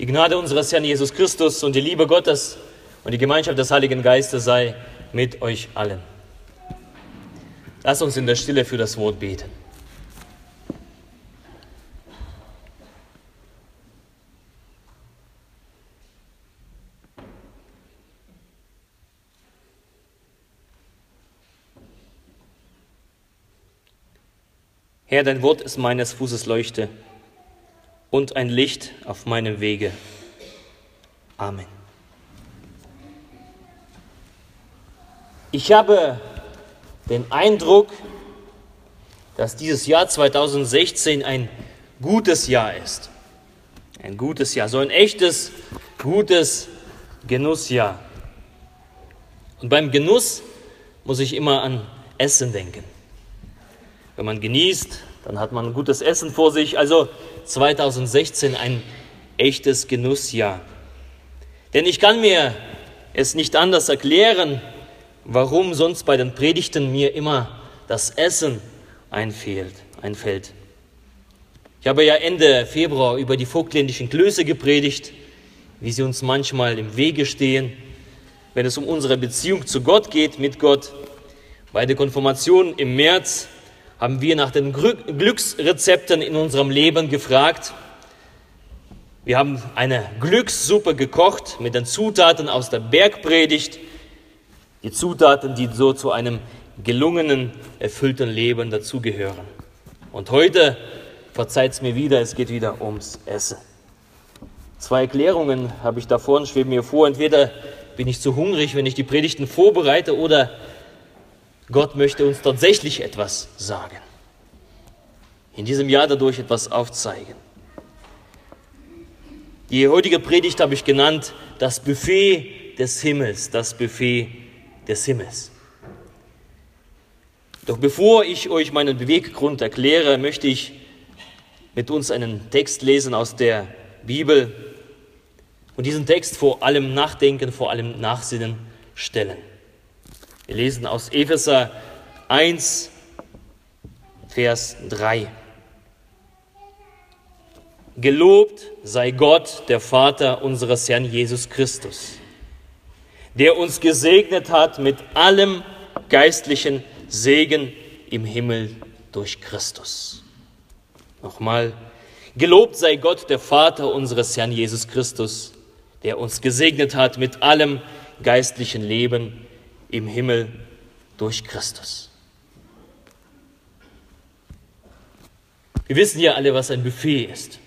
Die Gnade unseres Herrn Jesus Christus und die Liebe Gottes und die Gemeinschaft des Heiligen Geistes sei mit euch allen. Lasst uns in der Stille für das Wort beten. Herr, dein Wort ist meines Fußes Leuchte und ein Licht auf meinem Wege. Amen. Ich habe den Eindruck, dass dieses Jahr 2016 ein gutes Jahr ist. Ein gutes Jahr, so ein echtes, gutes Genussjahr. Und beim Genuss muss ich immer an Essen denken. Wenn man genießt, dann hat man gutes Essen vor sich. Also 2016 ein echtes Genussjahr. Denn ich kann mir es nicht anders erklären, warum sonst bei den Predigten mir immer das Essen einfällt. einfällt. Ich habe ja Ende Februar über die vogtländischen Klöße gepredigt, wie sie uns manchmal im Wege stehen, wenn es um unsere Beziehung zu Gott geht, mit Gott. Bei der Konfirmation im März haben wir nach den Glücksrezepten in unserem Leben gefragt. Wir haben eine Glückssuppe gekocht mit den Zutaten aus der Bergpredigt. Die Zutaten, die so zu einem gelungenen, erfüllten Leben dazugehören. Und heute, verzeiht es mir wieder, es geht wieder ums Essen. Zwei Erklärungen habe ich davor und schweben mir vor. Entweder bin ich zu hungrig, wenn ich die Predigten vorbereite, oder Gott möchte uns tatsächlich etwas sagen. In diesem Jahr dadurch etwas aufzeigen. Die heutige Predigt habe ich genannt, das Buffet des Himmels, das Buffet des Himmels. Doch bevor ich euch meinen Beweggrund erkläre, möchte ich mit uns einen Text lesen aus der Bibel und diesen Text vor allem Nachdenken, vor allem Nachsinnen stellen. Wir lesen aus Epheser 1, Vers 3. Gelobt sei Gott, der Vater unseres Herrn Jesus Christus, der uns gesegnet hat mit allem geistlichen Segen im Himmel durch Christus. Nochmal, gelobt sei Gott, der Vater unseres Herrn Jesus Christus, der uns gesegnet hat mit allem geistlichen Leben im Himmel durch Christus. Wir wissen ja alle, was ein Buffet ist.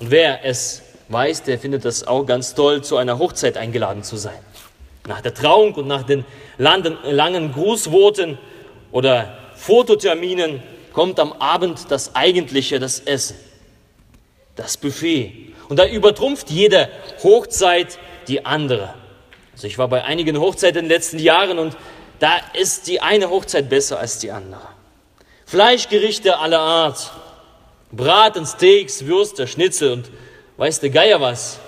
Und wer es weiß, der findet es auch ganz toll, zu einer Hochzeit eingeladen zu sein. Nach der Trauung und nach den langen Grußworten oder Fototerminen kommt am Abend das eigentliche, das Essen, das Buffet. Und da übertrumpft jede Hochzeit die andere. Also ich war bei einigen Hochzeiten in den letzten Jahren und da ist die eine Hochzeit besser als die andere. Fleischgerichte aller Art, Braten, Steaks, Würste, Schnitzel und weiß der Geier was.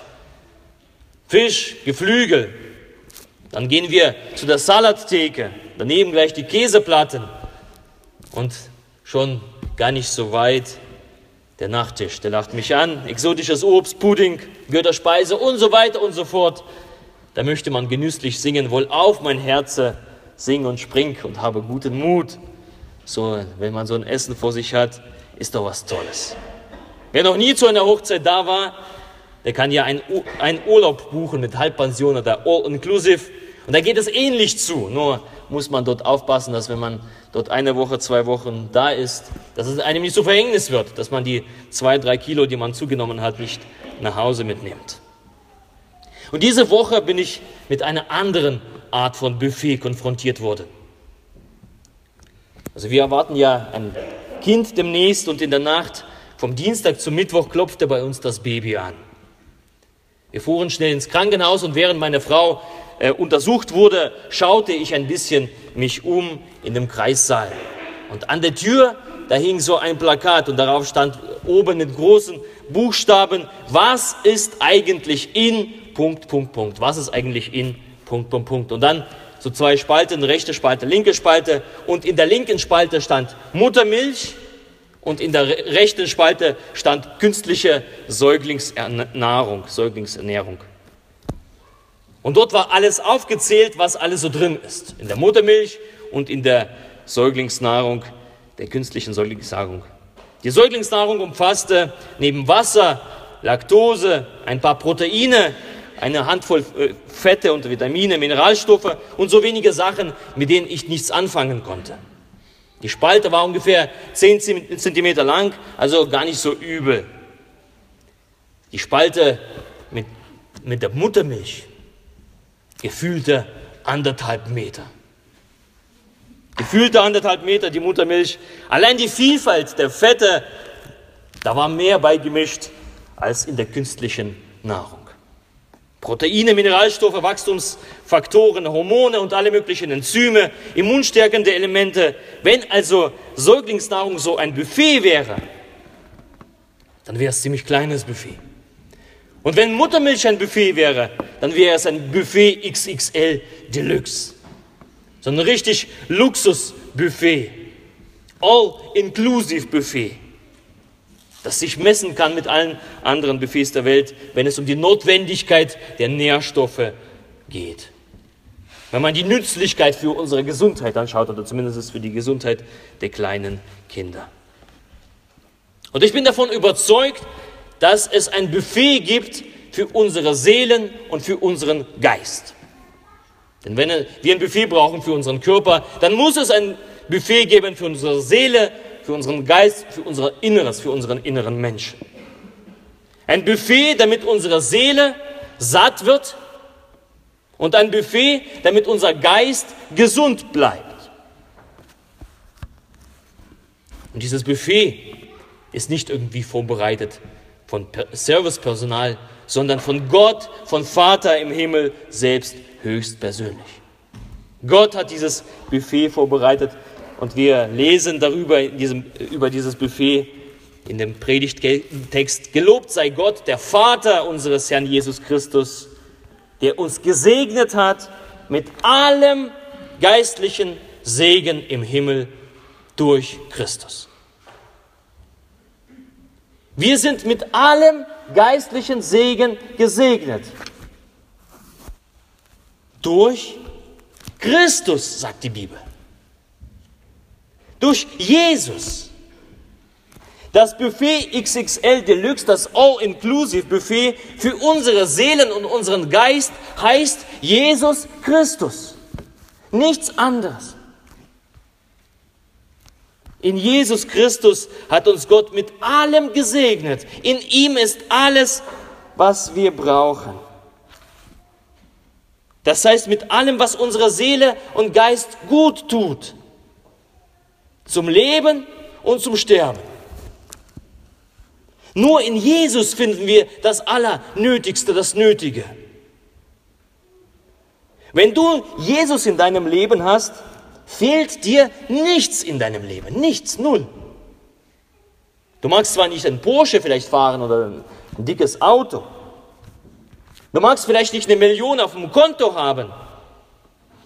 Fisch, Geflügel. Dann gehen wir zu der Salattheke, daneben gleich die Käseplatten und schon gar nicht so weit der Nachtisch. Der lacht mich an, exotisches Obst, Pudding, Götterspeise und so weiter und so fort. Da möchte man genüsslich singen, wohl auf mein Herze, sing und spring und habe guten Mut. So, wenn man so ein Essen vor sich hat, ist doch was Tolles. Wer noch nie zu einer Hochzeit da war, der kann ja einen, Urlaub buchen mit Halbpension oder All-Inclusive. Und da geht es ähnlich zu. Nur muss man dort aufpassen, dass wenn man dort eine Woche, zwei Wochen da ist, dass es einem nicht so Verhängnis wird, dass man die zwei, drei Kilo, die man zugenommen hat, nicht nach Hause mitnimmt. Und diese Woche bin ich mit einer anderen Art von Buffet konfrontiert worden. Also wir erwarten ja ein Kind demnächst und in der Nacht vom Dienstag zum Mittwoch klopfte bei uns das Baby an. Wir fuhren schnell ins Krankenhaus und während meine Frau äh, untersucht wurde, schaute ich ein bisschen mich um in dem Kreissaal. Und an der Tür, da hing so ein Plakat und darauf stand oben in großen Buchstaben, was ist eigentlich in Punkt, Punkt, Punkt. Was ist eigentlich in Punkt, Punkt, Punkt? Und dann so zwei Spalten, rechte Spalte, linke Spalte. Und in der linken Spalte stand Muttermilch und in der rechten Spalte stand künstliche Säuglingsnahrung, Säuglingsernährung. Und dort war alles aufgezählt, was alles so drin ist. In der Muttermilch und in der Säuglingsnahrung, der künstlichen Säuglingsnahrung. Die Säuglingsnahrung umfasste neben Wasser, Laktose, ein paar Proteine, eine Handvoll äh, Fette und Vitamine, Mineralstoffe und so wenige Sachen, mit denen ich nichts anfangen konnte. Die Spalte war ungefähr 10 Zentimeter lang, also gar nicht so übel. Die Spalte mit, mit der Muttermilch, gefühlte anderthalb Meter. Gefühlte anderthalb Meter die Muttermilch. Allein die Vielfalt der Fette, da war mehr beigemischt als in der künstlichen Nahrung. Proteine, Mineralstoffe, Wachstumsfaktoren, Hormone und alle möglichen Enzyme, immunstärkende Elemente. Wenn also Säuglingsnahrung so ein Buffet wäre, dann wäre es ein ziemlich kleines Buffet. Und wenn Muttermilch ein Buffet wäre, dann wäre es ein Buffet XXL Deluxe. So ein richtig Luxusbuffet. All-inclusive Buffet das sich messen kann mit allen anderen Buffets der Welt, wenn es um die Notwendigkeit der Nährstoffe geht. Wenn man die Nützlichkeit für unsere Gesundheit anschaut, oder zumindest für die Gesundheit der kleinen Kinder. Und ich bin davon überzeugt, dass es ein Buffet gibt für unsere Seelen und für unseren Geist. Denn wenn wir ein Buffet brauchen für unseren Körper, dann muss es ein Buffet geben für unsere Seele, für unseren Geist, für unser Inneres, für unseren inneren Menschen. Ein Buffet, damit unsere Seele satt wird und ein Buffet, damit unser Geist gesund bleibt. Und dieses Buffet ist nicht irgendwie vorbereitet von Servicepersonal, sondern von Gott, von Vater im Himmel selbst höchstpersönlich. Gott hat dieses Buffet vorbereitet und wir lesen darüber diesem, über dieses Buffet in dem Predigttext. Gelobt sei Gott, der Vater unseres Herrn Jesus Christus, der uns gesegnet hat mit allem geistlichen Segen im Himmel durch Christus. Wir sind mit allem geistlichen Segen gesegnet. Durch Christus, sagt die Bibel durch Jesus. Das Buffet XXL Deluxe, das All-Inclusive Buffet für unsere Seelen und unseren Geist heißt Jesus Christus. Nichts anderes. In Jesus Christus hat uns Gott mit allem gesegnet. In ihm ist alles, was wir brauchen. Das heißt, mit allem, was unserer Seele und Geist gut tut zum Leben und zum Sterben. Nur in Jesus finden wir das Allernötigste, das Nötige. Wenn du Jesus in deinem Leben hast, fehlt dir nichts in deinem Leben. Nichts, null. Du magst zwar nicht ein Porsche vielleicht fahren oder ein dickes Auto. Du magst vielleicht nicht eine Million auf dem Konto haben.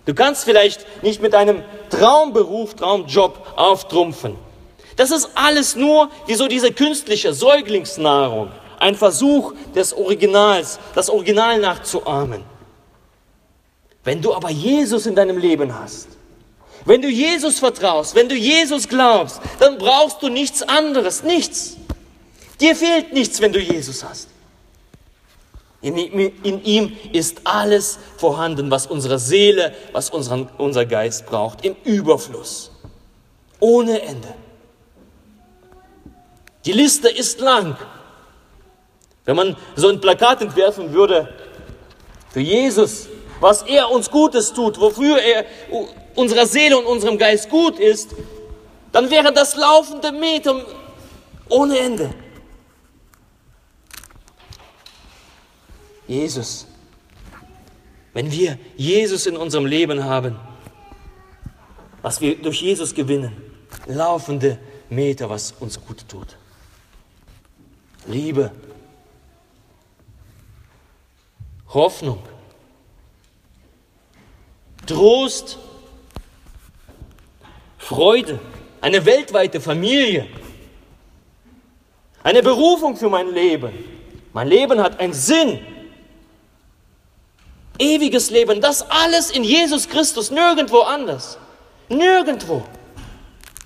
Du kannst vielleicht nicht mit einem Traumberuf, Traumjob auftrumpfen. Das ist alles nur wie so diese künstliche Säuglingsnahrung. Ein Versuch des Originals, das Original nachzuahmen. Wenn du aber Jesus in deinem Leben hast, wenn du Jesus vertraust, wenn du Jesus glaubst, dann brauchst du nichts anderes, nichts. Dir fehlt nichts, wenn du Jesus hast. In, in, ihm ist alles vorhanden, was unsere Seele, was unseren, unser Geist braucht, im Überfluss, ohne Ende. Die Liste ist lang. Wenn man so ein Plakat entwerfen würde für Jesus, was er uns Gutes tut, wofür er unserer Seele und unserem Geist gut ist, dann wäre das laufende Meter ohne Ende. Jesus. Wenn wir Jesus in unserem Leben haben, was wir durch Jesus gewinnen, laufende Meter, was uns gut tut. Liebe, Hoffnung, Trost, Freude, eine weltweite Familie, eine Berufung für mein Leben. Mein Leben hat einen Sinn. Ewiges Leben, das alles in Jesus Christus, nirgendwo anders. Nirgendwo.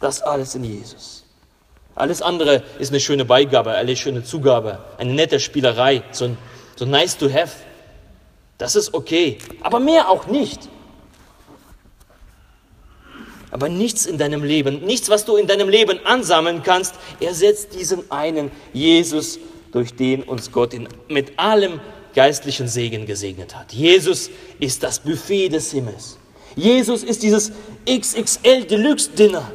Das alles in Jesus. Alles andere ist eine schöne Beigabe, eine schöne Zugabe, eine nette Spielerei, so, so nice to have. Das ist okay, aber mehr auch nicht. Aber nichts in deinem Leben, nichts, was du in deinem Leben ansammeln kannst, ersetzt diesen einen Jesus, durch den uns Gott in, mit allem geistlichen Segen gesegnet hat. Jesus ist das Buffet des Himmels. Jesus ist dieses XXL Deluxe Dinner.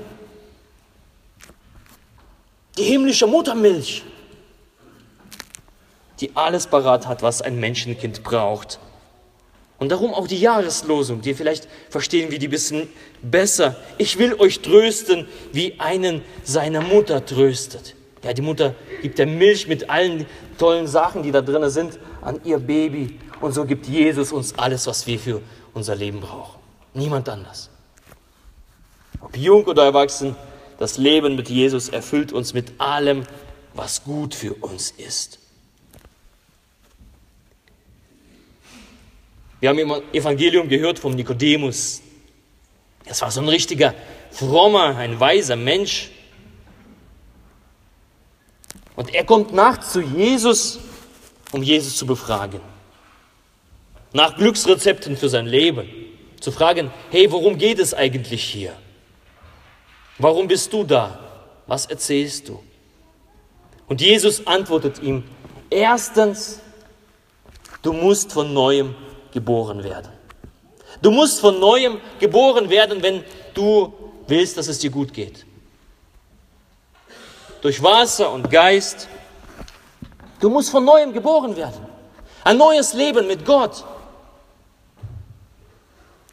Die himmlische Muttermilch, die alles parat hat, was ein Menschenkind braucht. Und darum auch die Jahreslosung, die vielleicht verstehen wir die bisschen besser. Ich will euch trösten, wie einen seine Mutter tröstet. Ja, die Mutter gibt der Milch mit allen tollen Sachen, die da drin sind, an ihr Baby. Und so gibt Jesus uns alles, was wir für unser Leben brauchen. Niemand anders. Ob jung oder erwachsen, das Leben mit Jesus erfüllt uns mit allem, was gut für uns ist. Wir haben im Evangelium gehört vom Nikodemus. Das war so ein richtiger frommer, ein weiser Mensch. Und er kommt nachts zu Jesus, um Jesus zu befragen. Nach Glücksrezepten für sein Leben. Zu fragen, hey, worum geht es eigentlich hier? Warum bist du da? Was erzählst du? Und Jesus antwortet ihm, erstens, du musst von neuem geboren werden. Du musst von neuem geboren werden, wenn du willst, dass es dir gut geht. Durch Wasser und Geist. Du musst von neuem geboren werden. Ein neues Leben mit Gott.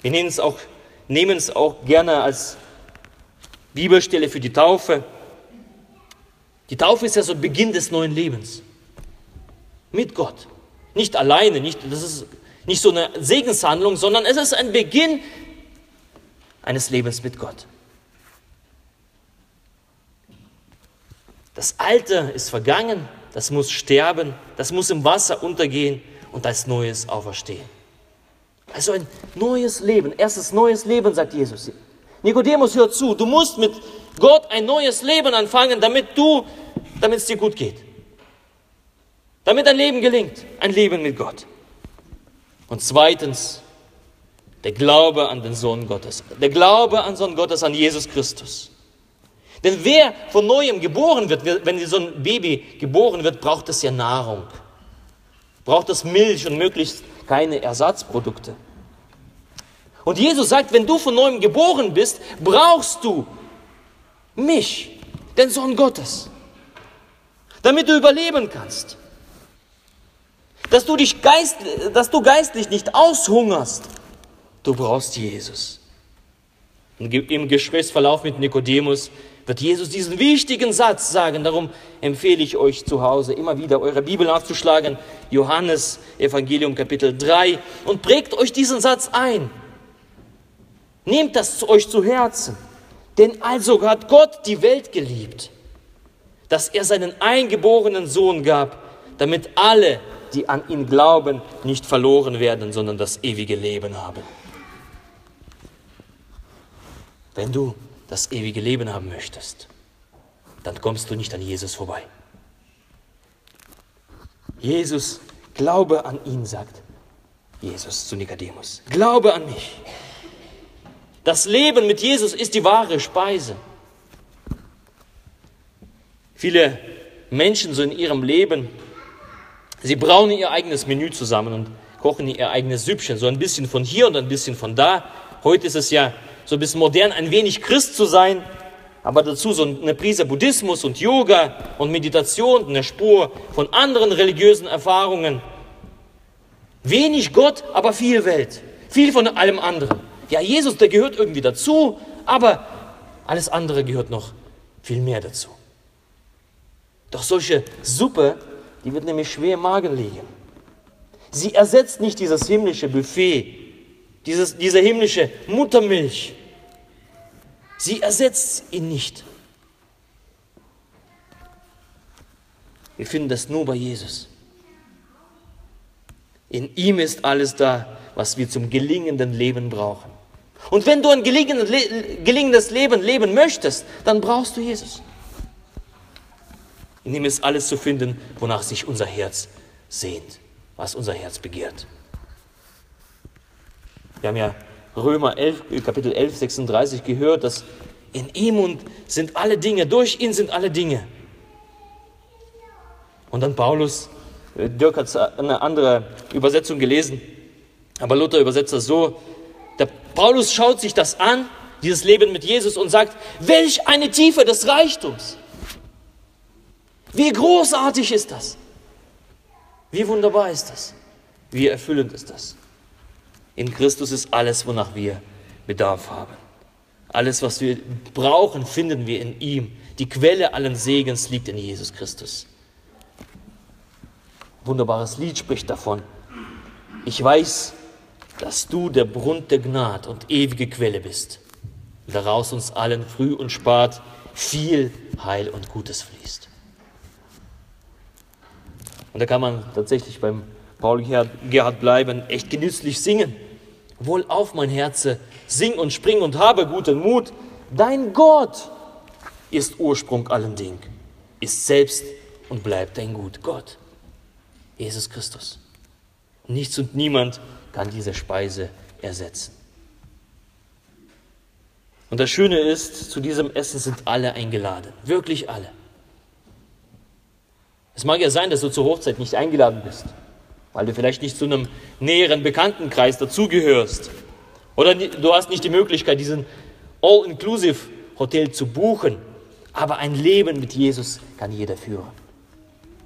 Wir nehmen es auch, nehmen es auch gerne als Bibelstelle für die Taufe. Die Taufe ist ja so Beginn des neuen Lebens. Mit Gott. Nicht alleine, nicht, das ist nicht so eine Segenshandlung, sondern es ist ein Beginn eines Lebens mit Gott. Das Alte ist vergangen, das muss sterben, das muss im Wasser untergehen und als Neues auferstehen. Also ein neues Leben, erstes neues Leben, sagt Jesus. Nikodemus, hör zu, du musst mit Gott ein neues Leben anfangen, damit du, damit es dir gut geht. Damit dein Leben gelingt, ein Leben mit Gott. Und zweitens, der Glaube an den Sohn Gottes. Der Glaube an Sohn Gottes, an Jesus Christus. Denn wer von neuem geboren wird, wenn so ein Baby geboren wird, braucht es ja Nahrung. Braucht es Milch und möglichst keine Ersatzprodukte. Und Jesus sagt, wenn du von neuem geboren bist, brauchst du mich, den Sohn Gottes, damit du überleben kannst dass du, dich geist, dass du geistlich nicht aushungerst. Du brauchst Jesus. Im Gesprächsverlauf mit Nikodemus wird Jesus diesen wichtigen Satz sagen. Darum empfehle ich euch zu Hause immer wieder eure Bibel aufzuschlagen. Johannes Evangelium Kapitel 3 und prägt euch diesen Satz ein. Nehmt das zu euch zu Herzen. Denn also hat Gott die Welt geliebt, dass er seinen eingeborenen Sohn gab, damit alle, die an ihn glauben, nicht verloren werden, sondern das ewige Leben haben. Wenn du das ewige Leben haben möchtest, dann kommst du nicht an Jesus vorbei. Jesus, glaube an ihn, sagt Jesus zu Nikodemus. Glaube an mich. Das Leben mit Jesus ist die wahre Speise. Viele Menschen so in ihrem Leben Sie brauen ihr eigenes Menü zusammen und kochen ihr eigenes Süppchen, so ein bisschen von hier und ein bisschen von da. Heute ist es ja so ein bisschen modern, ein wenig Christ zu sein, aber dazu so eine Prise Buddhismus und Yoga und Meditation, eine Spur von anderen religiösen Erfahrungen. Wenig Gott, aber viel Welt, viel von allem anderen. Ja, Jesus, der gehört irgendwie dazu, aber alles andere gehört noch viel mehr dazu. Doch solche Suppe die wird nämlich schwer im Magen liegen. Sie ersetzt nicht dieses himmlische Buffet, dieses, diese himmlische Muttermilch. Sie ersetzt ihn nicht. Wir finden das nur bei Jesus. In ihm ist alles da, was wir zum gelingenden Leben brauchen. Und wenn du ein gelingendes Leben leben möchtest, dann brauchst du Jesus. In ihm ist alles zu finden, wonach sich unser Herz sehnt, was unser Herz begehrt. Wir haben ja Römer 11, Kapitel 11, 36 gehört, dass in ihm und sind alle Dinge, durch ihn sind alle Dinge. Und dann Paulus, äh, Dirk hat eine andere Übersetzung gelesen, aber Luther übersetzt das so, der Paulus schaut sich das an, dieses Leben mit Jesus und sagt, welch eine Tiefe des Reichtums. Wie großartig ist das? Wie wunderbar ist das? Wie erfüllend ist das? In Christus ist alles, wonach wir Bedarf haben. Alles, was wir brauchen, finden wir in ihm. Die Quelle allen Segens liegt in Jesus Christus. Wunderbares Lied spricht davon. Ich weiß, dass du der Brunnen der Gnade und ewige Quelle bist. Daraus uns allen früh und spät viel Heil und Gutes fließt. Und da kann man tatsächlich beim Paul Gerhard bleiben, echt genüsslich singen. Wohl auf mein Herze, sing und spring und habe guten Mut. Dein Gott ist Ursprung allem Ding, ist selbst und bleibt dein Gut. Gott, Jesus Christus. Nichts und niemand kann diese Speise ersetzen. Und das Schöne ist, zu diesem Essen sind alle eingeladen, wirklich alle. Es mag ja sein, dass du zur Hochzeit nicht eingeladen bist, weil du vielleicht nicht zu einem näheren Bekanntenkreis dazugehörst. Oder du hast nicht die Möglichkeit, diesen All-Inclusive-Hotel zu buchen. Aber ein Leben mit Jesus kann jeder führen.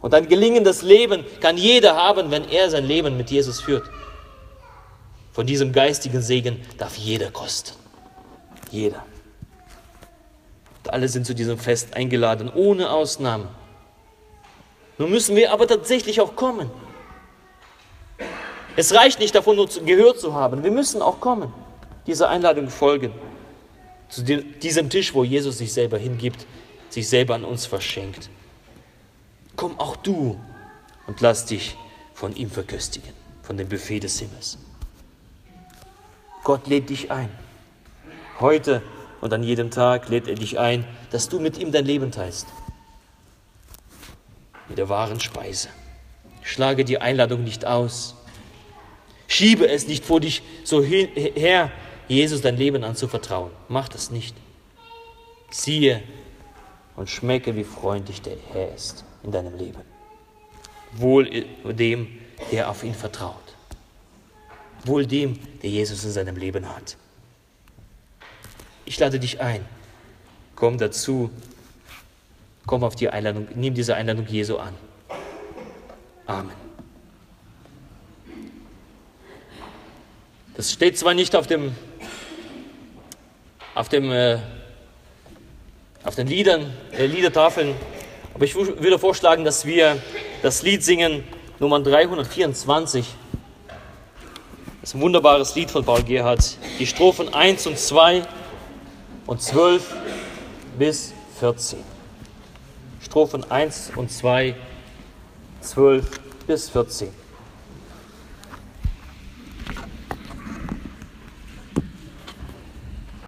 Und ein gelingendes Leben kann jeder haben, wenn er sein Leben mit Jesus führt. Von diesem geistigen Segen darf jeder kosten. Jeder. Und alle sind zu diesem Fest eingeladen, ohne Ausnahme. Nun müssen wir aber tatsächlich auch kommen. Es reicht nicht davon, nur gehört zu haben. Wir müssen auch kommen, dieser Einladung folgen. Zu diesem Tisch, wo Jesus sich selber hingibt, sich selber an uns verschenkt. Komm auch du und lass dich von ihm verköstigen, von dem Buffet des Himmels. Gott lädt dich ein. Heute und an jedem Tag lädt er dich ein, dass du mit ihm dein Leben teilst mit der wahren Speise. Schlage die Einladung nicht aus. Schiebe es nicht vor dich so her, Jesus dein Leben anzuvertrauen. Mach das nicht. Siehe und schmecke, wie freundlich der Herr ist in deinem Leben. Wohl dem, der auf ihn vertraut. Wohl dem, der Jesus in seinem Leben hat. Ich lade dich ein. Komm dazu Komm auf die Einladung, nimm diese Einladung Jesu an. Amen. Das steht zwar nicht auf dem, auf dem, äh, auf den Liedern, äh, Liedertafeln, aber ich würde vorschlagen, dass wir das Lied singen, Nummer 324. Das ist ein wunderbares Lied von Paul Gerhardt. Die Strophen 1 und 2 und 12 bis 14. Strophen 1 und 2, 12 bis 14.